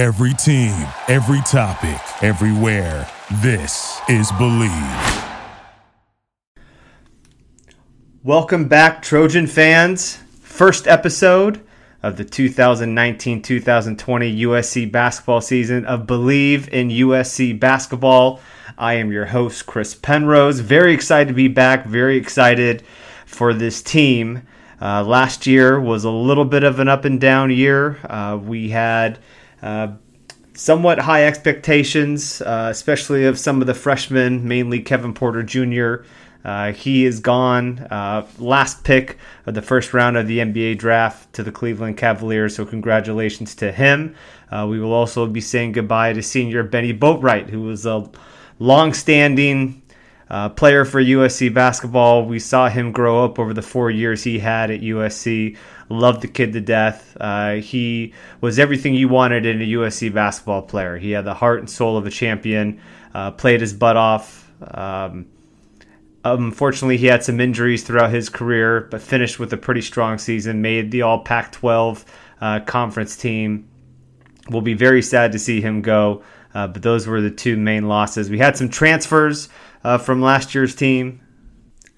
Every team, every topic, everywhere. This is Bleav. Welcome back, Trojan fans. First episode of the 2019 2020 USC basketball season of Bleav in USC Basketball. I am your host, Chris Penrose. Very excited to be back. Very excited for this team. Uh, last year was a little bit of an up and down year. Uh, we had somewhat high expectations, uh, especially of some of the freshmen, mainly Kevin Porter Jr. Uh, he is gone. Uh, last pick of the first round of the NBA draft to the Cleveland Cavaliers, so congratulations to him. Uh, we will also be saying goodbye to senior Bennie Boatwright, who was a long-standing uh, player for USC basketball. We saw him grow up over the four years he had at USC. Loved the kid to death. Uh, he was everything you wanted in a USC basketball player. He had the heart and soul of a champion. Uh, played his butt off. Um, unfortunately, he had some injuries throughout his career, but finished with a pretty strong season. Made the All Pac-12 uh, conference team. We'll be very sad to see him go. Uh, but those were the two main losses. We had some transfers uh, from last year's team.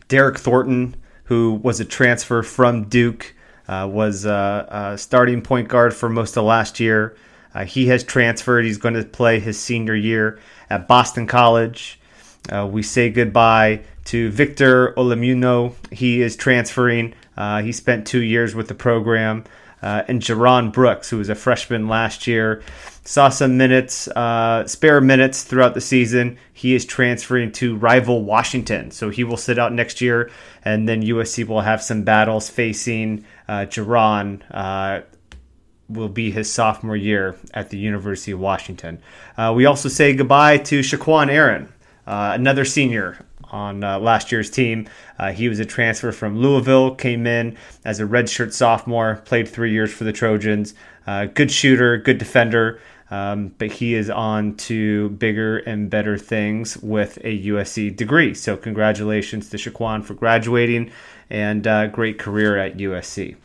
Derryck Thornton, who was a transfer from Duke, uh, was a starting point guard for most of last year. Uh, he has transferred. He's going to play his senior year at Boston College. Uh, we say goodbye to Victor Oladipo. He is transferring. Uh, he spent two years with the program. And J'Raan Brooks, who was a freshman last year, saw some minutes, uh, spare minutes throughout the season. He is transferring to rival Washington, so he will sit out next year, and then USC will have some battles facing uh, J'Raan. Uh, will be his sophomore year at the University of Washington. Uh, we also say goodbye to Shaqquan Aaron, uh, another senior on uh, last year's team. Uh, he was a transfer from Louisville, came in as a redshirt sophomore, played three years for the Trojans. Uh, good shooter, good defender. Um, but he is on to bigger and better things with a USC degree. So, congratulations to Shaqquan for graduating and uh, great career at USC.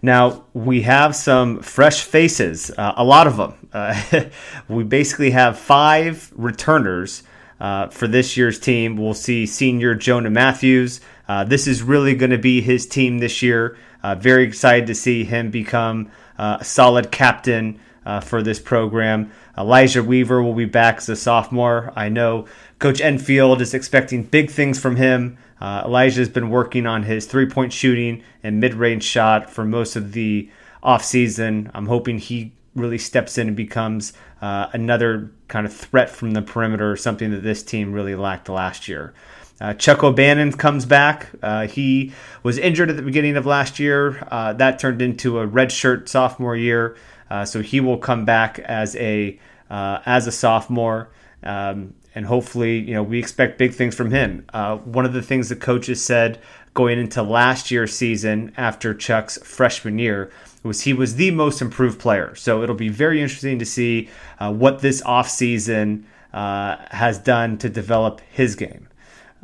Now, we have some fresh faces, uh, a lot of them. Uh, we basically have five returners uh, for this year's team. We'll see senior Jonah Matthews. Uh, this is really going to be his team this year. Uh, very excited to see him become a solid captain uh, for this program. Elijah Weaver will be back as a sophomore. I know Coach Enfield is expecting big things from him. Uh, Elijah has been working on his three point shooting and mid range shot for most of the offseason. I'm hoping he really steps in and becomes uh, another kind of threat from the perimeter, something that this team really lacked last year. Uh, Chuck O'Bannon comes back. Uh, he was injured at the beginning of last year. Uh, that turned into a redshirt sophomore year. Uh, so he will come back as a uh, as a sophomore, um, and hopefully, you know, we expect big things from him. One of the things the coaches said going into last year's season after Chuck's freshman year was he was the most improved player. So it'll be very interesting to see uh, what this offseason uh, has done to develop his game.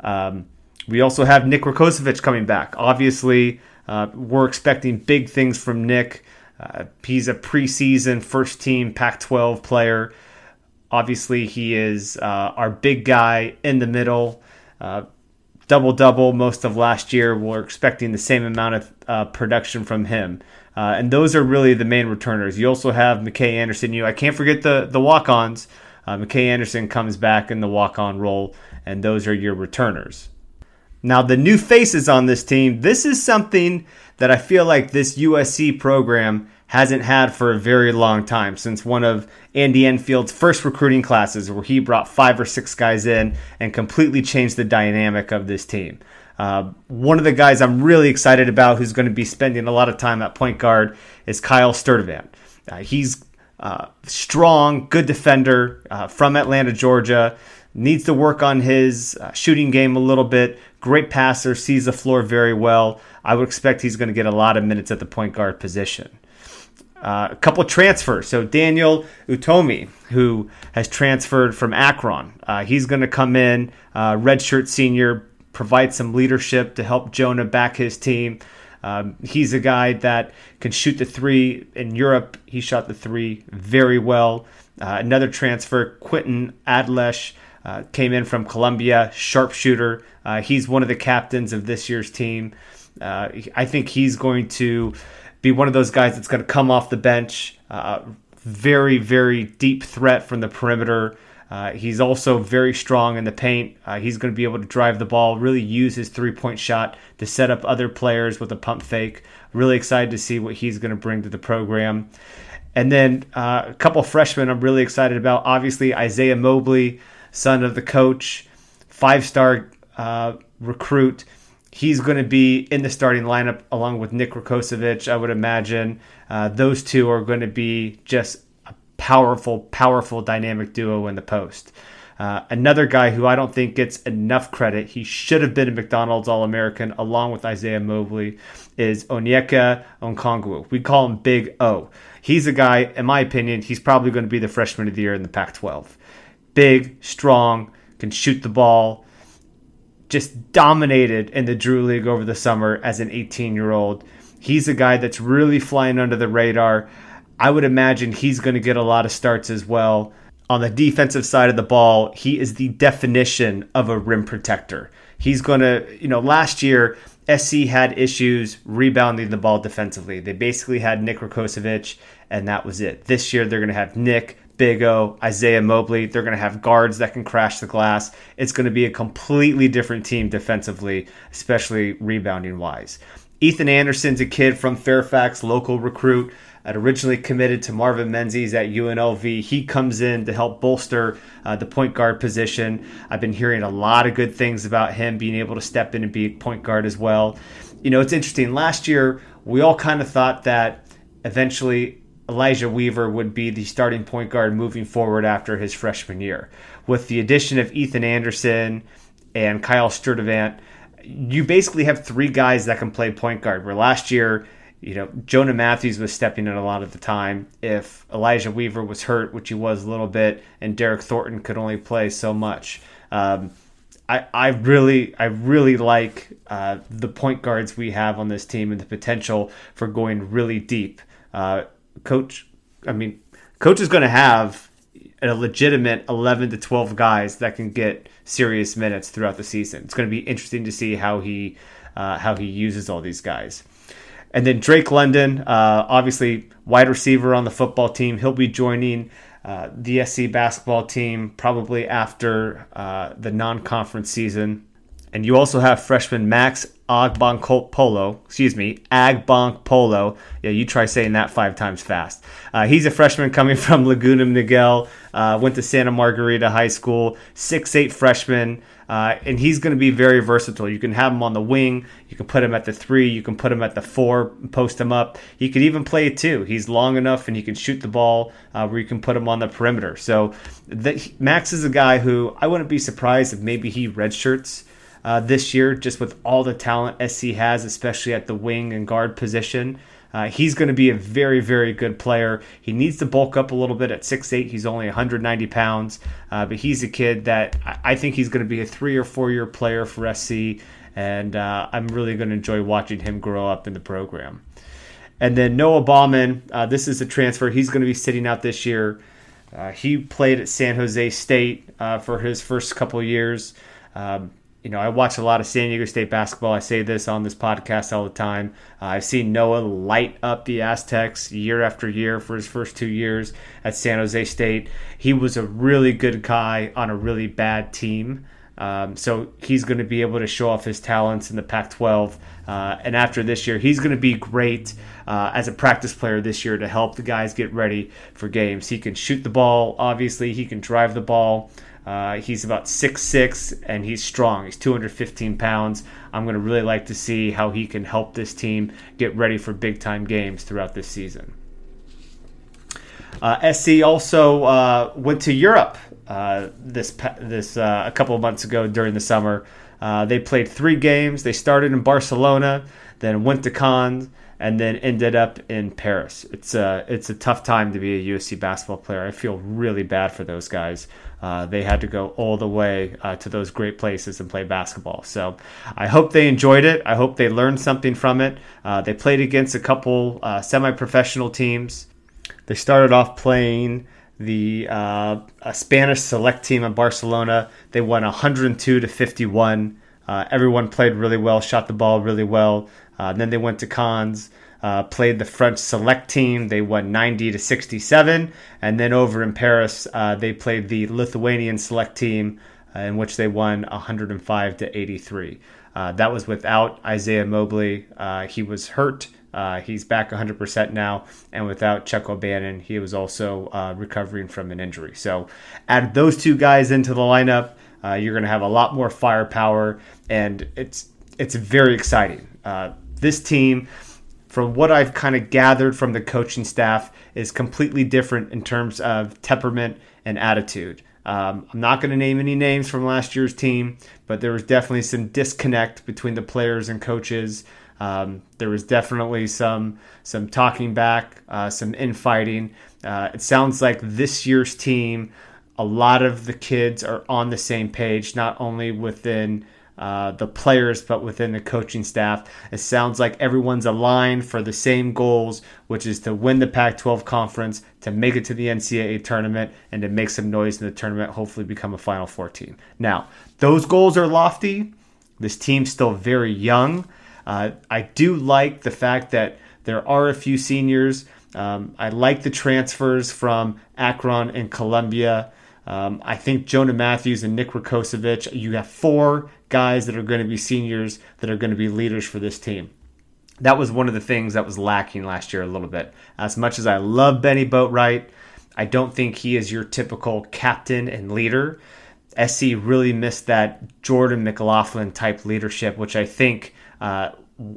Um, we also have Nick Rakocevic coming back. Obviously, uh, we're expecting big things from Nick. Uh, he's a preseason first team Pac 12 player. Obviously, he is uh, our big guy in the middle. Uh, double double most of last year. We're expecting the same amount of uh, production from him. Uh, and those are really the main returners. You also have McKay Anderson. You, I can't forget the the walk ons. Uh, McKay Anderson comes back in the walk on role, and those are your returners. Now, the new faces on this team, this is something that I feel like this USC program hasn't had for a very long time since one of Andy Enfield's first recruiting classes, where he brought five or six guys in and completely changed the dynamic of this team. Uh, one of the guys I'm really excited about who's going to be spending a lot of time at point guard is Kyle Sturdivant. Uh, he's uh, strong, good defender uh, from Atlanta, Georgia. Needs to work on his uh, shooting game a little bit. Great passer, sees the floor very well. I would expect he's going to get a lot of minutes at the point guard position. Uh, a couple transfers. So Daniel Utomi, who has transferred from Akron, uh, he's going to come in, uh, redshirt senior, provide some leadership to help Jonah back his team. Um, he's a guy that can shoot the three. In Europe, he shot the three very well. Uh, another transfer, Quinton Adlesh, uh, came in from Columbia, sharpshooter. Uh, he's one of the captains of this year's team. Uh, I think he's going to be one of those guys that's going to come off the bench. Uh, very, very deep threat from the perimeter. Uh, he's also very strong in the paint. Uh, he's going to be able to drive the ball, really use his three point shot to set up other players with a pump fake. Really excited to see what he's going to bring to the program. And then uh, a couple freshmen I'm really excited about. Obviously, Isaiah Mobley, son of the coach, five star uh, recruit. He's going to be in the starting lineup along with Nick Rakocevic, I would imagine. Uh, those two are going to be just powerful, powerful dynamic duo in the post. Uh, another guy who I don't think gets enough credit, he should have been a McDonald's All American along with Isaiah Mobley, is Onyeka Okongwu. We call him Big O. He's a guy, in my opinion, he's probably going to be the freshman of the year in the Pac 12. Big, strong, can shoot the ball, just dominated in the Drew League over the summer as an 18 year old. He's a guy that's really flying under the radar. I would imagine he's going to get a lot of starts as well. On the defensive side of the ball, he is the definition of a rim protector. He's going to, you know, last year, SC had issues rebounding the ball defensively. They basically had Nick Rakocevic, and that was it. This year, they're going to have Nick, Big O, Isaiah Mobley. They're going to have guards that can crash the glass. It's going to be a completely different team defensively, especially rebounding wise. Ethan Anderson's a kid from Fairfax, local recruit had originally committed to Marvin Menzies at UNLV. He comes in to help bolster uh, the point guard position. I've been hearing a lot of good things about him being able to step in and be a point guard as well. You know, it's interesting. Last year, we all kind of thought that eventually Elijah Weaver would be the starting point guard moving forward after his freshman year. With the addition of Ethan Anderson and Kyle Sturdivant, you basically have three guys that can play point guard. Where last year, you know, Jonah Matthews was stepping in a lot of the time. If Elijah Weaver was hurt, which he was a little bit, and Derryck Thornton could only play so much. Um, I, I really I really like uh, the point guards we have on this team and the potential for going really deep. Uh, coach, I mean, coach is going to have a legitimate 11 to 12 guys that can get serious minutes throughout the season. It's going to be interesting to see how he uh, how he uses all these guys. And then Drake London, uh, obviously wide receiver on the football team. He'll be joining uh, the SC basketball team probably after uh, the non conference season. And you also have freshman Max Agbonkpolo, excuse me, Agbonkpolo. Yeah, you try saying that five times fast. Uh, he's a freshman coming from Laguna Niguel, uh, went to Santa Margarita High School, six-eight freshman. Uh, and he's going to be very versatile. You can have him on the wing, you can put him at the three, you can put him at the four, post him up. He could even play too. He's long enough and he can shoot the ball uh, where you can put him on the perimeter. So the, Max is a guy who I wouldn't be surprised if maybe he redshirts. Uh, this year, just with all the talent SC has, especially at the wing and guard position. Uh, he's going to be a very, very good player. He needs to bulk up a little bit at 6'8. He's only 190 pounds, uh, but he's a kid that I think he's going to be a three or four year player for SC, and uh, I'm really going to enjoy watching him grow up in the program. And then Noah Baumann, uh, this is a transfer. He's going to be sitting out this year. Uh, he played at San Jose State uh, for his first couple years. Um, you know, I watch a lot of San Diego State basketball. I say this on this podcast all the time. Uh, I've seen Noah light up the Aztecs year after year for his first two years at San Jose State. He was a really good guy on a really bad team. Um, so he's going to be able to show off his talents in the Pac 12. Uh, and after this year, he's going to be great uh, as a practice player this year to help the guys get ready for games. He can shoot the ball, obviously, he can drive the ball. Uh, he's about six six and he's strong. He's 215 pounds. I'm going to really like to see how he can help this team get ready for big time games throughout this season. Uh, SC also uh, went to Europe uh, this this uh, a couple of months ago during the summer. Uh, they played three games. They started in Barcelona, then went to Cannes, and then ended up in Paris. It's a it's a tough time to be a USC basketball player. I feel really bad for those guys. Uh, they had to go all the way uh, to those great places and play basketball. So I hope they enjoyed it. I hope they learned something from it. Uh, they played against a couple uh, semi-professional teams. They started off playing the uh, Spanish select team in Barcelona. They won 102 to 51. Uh, everyone played really well, shot the ball really well. Then they went to Cannes, uh, played the French select team. They won 90 to 67. And then over in Paris, uh, they played the Lithuanian select team, uh, in which they won 105 to 83. Uh, that was without Isaiah Mobley. Uh, he was hurt. he's back 100% now. And without Chuck O'Bannon, he was also recovering from an injury. So add those two guys into the lineup. you're going to have a lot more firepower, and it's it's very exciting. Uh, this team, from what I've kind of gathered from the coaching staff, is completely different in terms of temperament and attitude. Um, I'm not going to name any names from last year's team, but there was definitely some disconnect between the players and coaches. Um, there was definitely some some talking back, uh, some infighting. Uh, it sounds like this year's team, a lot of the kids are on the same page, not only within uh, the players, but within the coaching staff. It sounds like everyone's aligned for the same goals, which is to win the Pac 12 conference, to make it to the NCAA tournament, and to make some noise in the tournament, hopefully become a Final 14. Now, those goals are lofty. This team's still very young. Uh, I do like the fact that there are a few seniors. Um, I like the transfers from Akron and Columbia. Um, I think Jonah Matthews and Nick Rakocevic, you have four guys that are going to be seniors that are going to be leaders for this team. That was one of the things that was lacking last year a little bit. As much as I love Bennie Boatwright, I don't think he is your typical captain and leader. SC really missed that Jordan McLaughlin type leadership, which I think uh,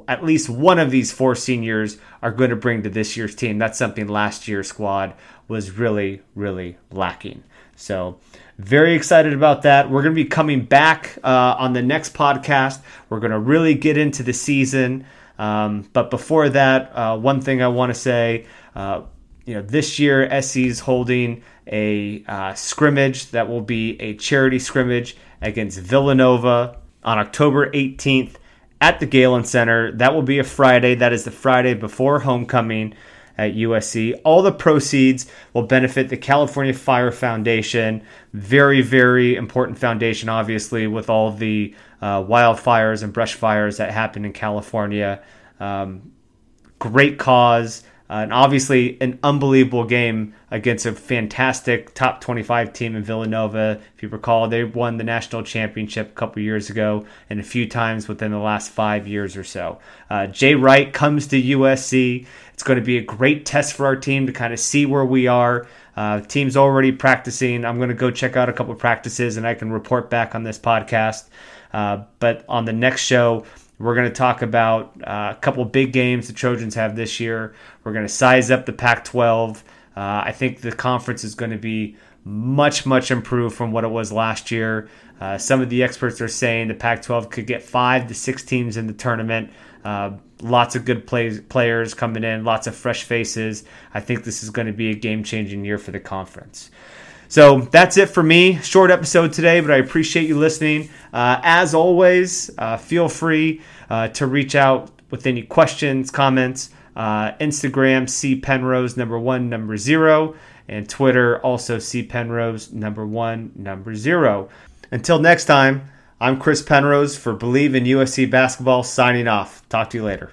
at least one of these four seniors are going to bring to this year's team. That's something last year's squad was really, really lacking. So very excited about that. We're going to be coming back uh, on the next podcast. We're going to really get into the season. Um, but before that, uh, one thing I want to say, uh, you know, this year SC is holding a uh, scrimmage that will be a charity scrimmage against Villanova on October 18th at the Galen Center. That will be a Friday. That is the Friday before homecoming at USC. All the proceeds will benefit the California Fire Foundation. Very, very important foundation, obviously, with all the uh, wildfires and brush fires that happen in California. Um, great cause. Uh, and obviously, an unbelievable game against a fantastic top 25 team in Villanova. If you recall, they won the national championship a couple years ago and a few times within the last five years or so. Uh, Jay Wright comes to USC. It's going to be a great test for our team to kind of see where we are. Uh, team's already practicing. I'm going to go check out a couple practices and I can report back on this podcast. Uh, but on the next show, we're going to talk about uh, a couple big games the Trojans have this year. We're going to size up the Pac 12. Uh, I think the conference is going to be much, much improved from what it was last year. Uh, some of the experts are saying the Pac 12 could get five to six teams in the tournament. Uh, lots of good play- players coming in, lots of fresh faces. I think this is going to be a game changing year for the conference. So that's it for me. Short episode today, but I appreciate you listening. Uh, as always, uh, feel free uh, to reach out with any questions, comments. Uh, Instagram, C Penrose, number one, number zero. And Twitter, also C Penrose, number one, number zero. Until next time, I'm Chris Penrose for Bleav in USC Basketball, signing off. Talk to you later.